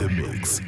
the mix.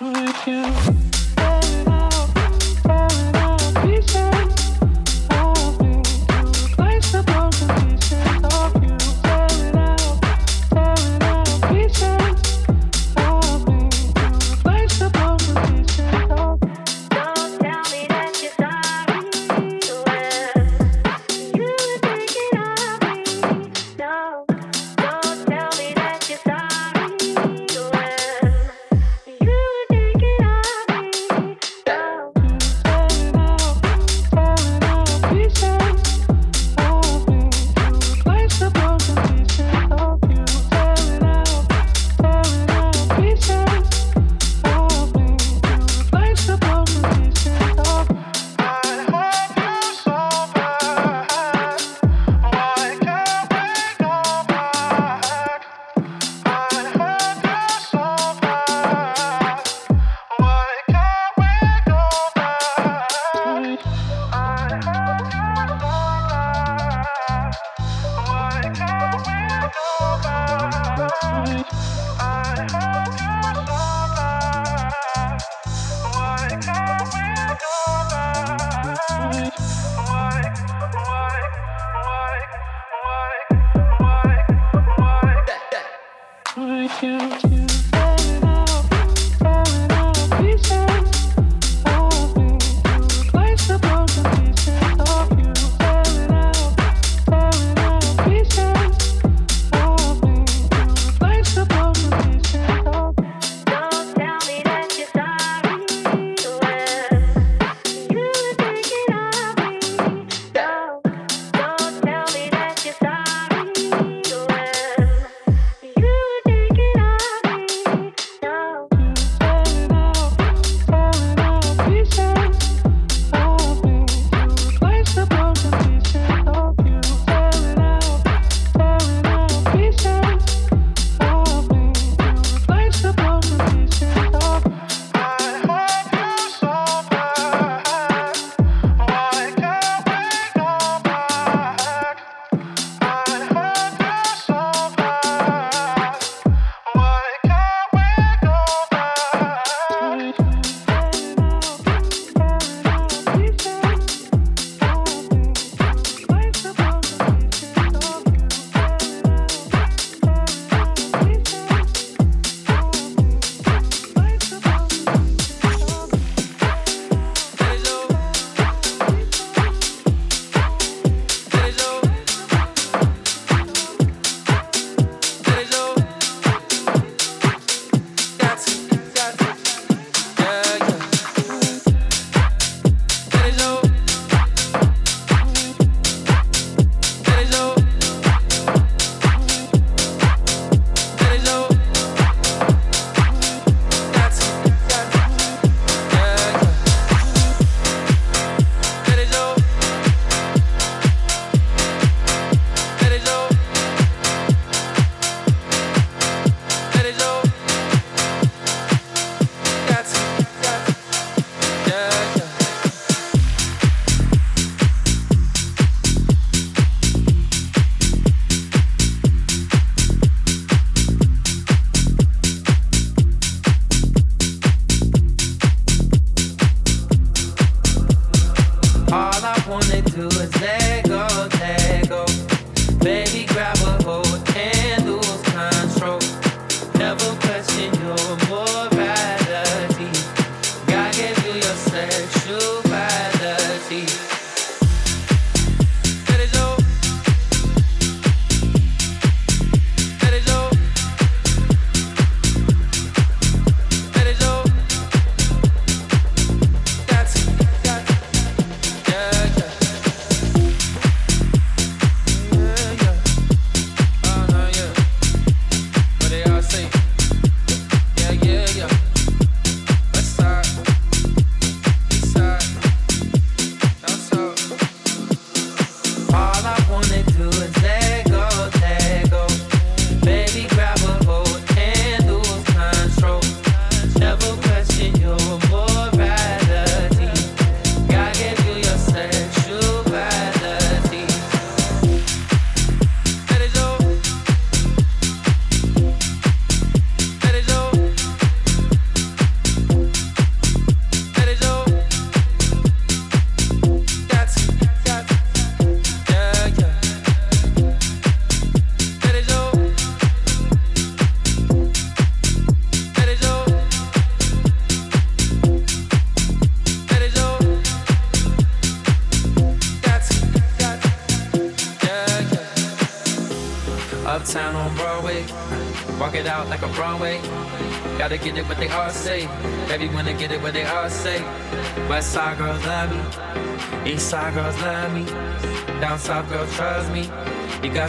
like you.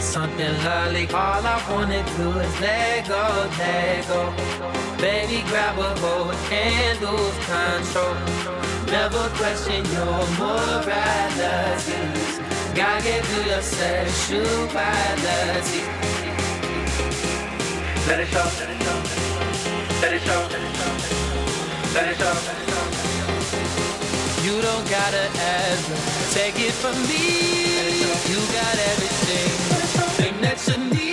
Got something lovely. All I wanna do is let go, let go. Baby, grab a hold and lose control. Never question your morality. Gotta get through your sexuality. Let it show, let it show, let it show, let it show. You don't gotta ever take it from me. You got everything, thing that you need.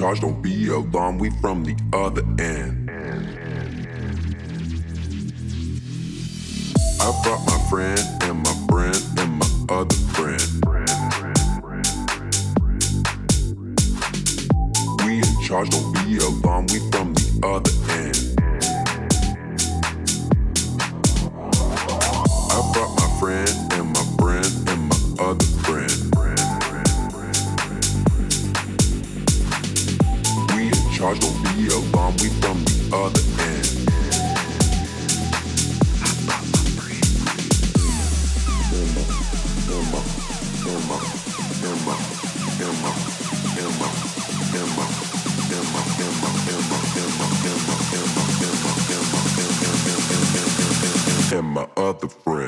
Charge, don't be alarmed, we from the other end. I brought my friend and my friend and my other friend. We in charge, don't be alarmed, we from the other end. I brought my friend charge, don't be we from the other end. And my other friend.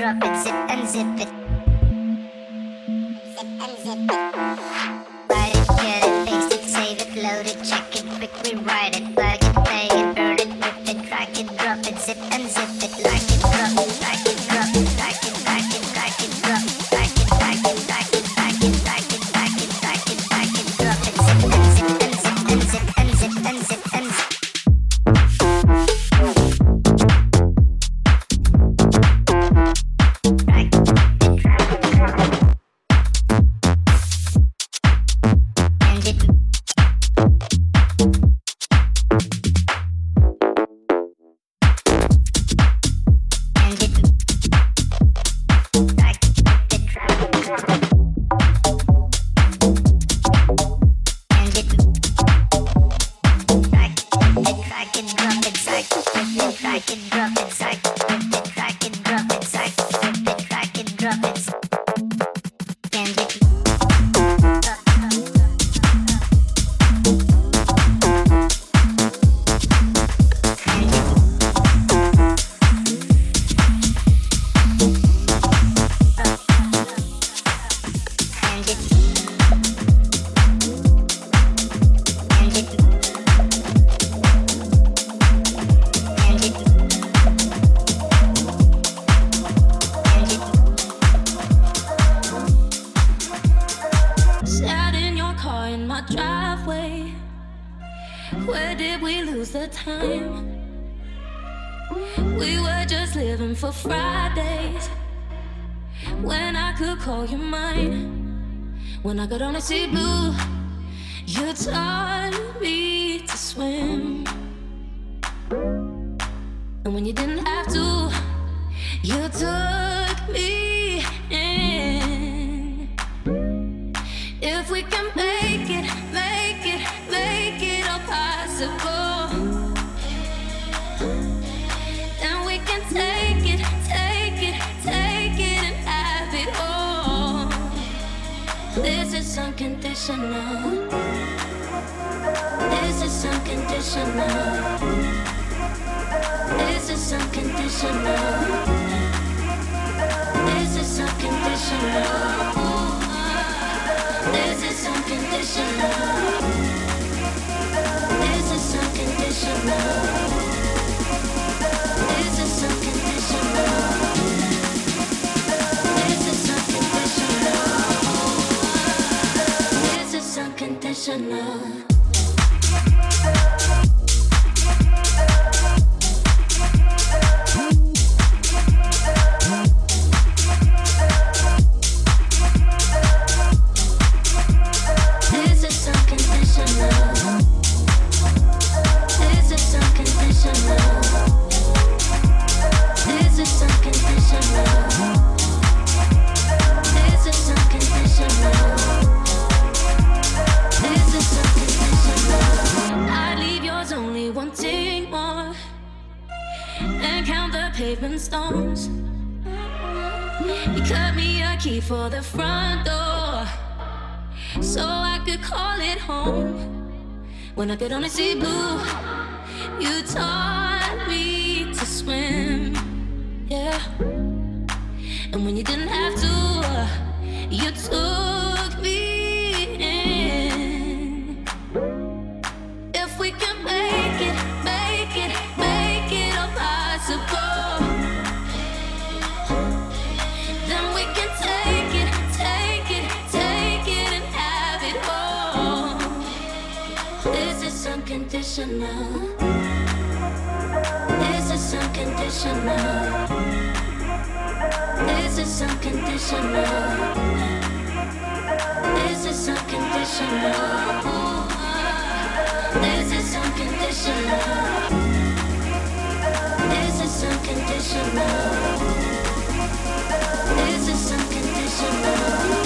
When I could only see unconditional. This is unconditional. This is unconditional. This is unconditional. This is unconditional. This is unconditional. This is unconditional.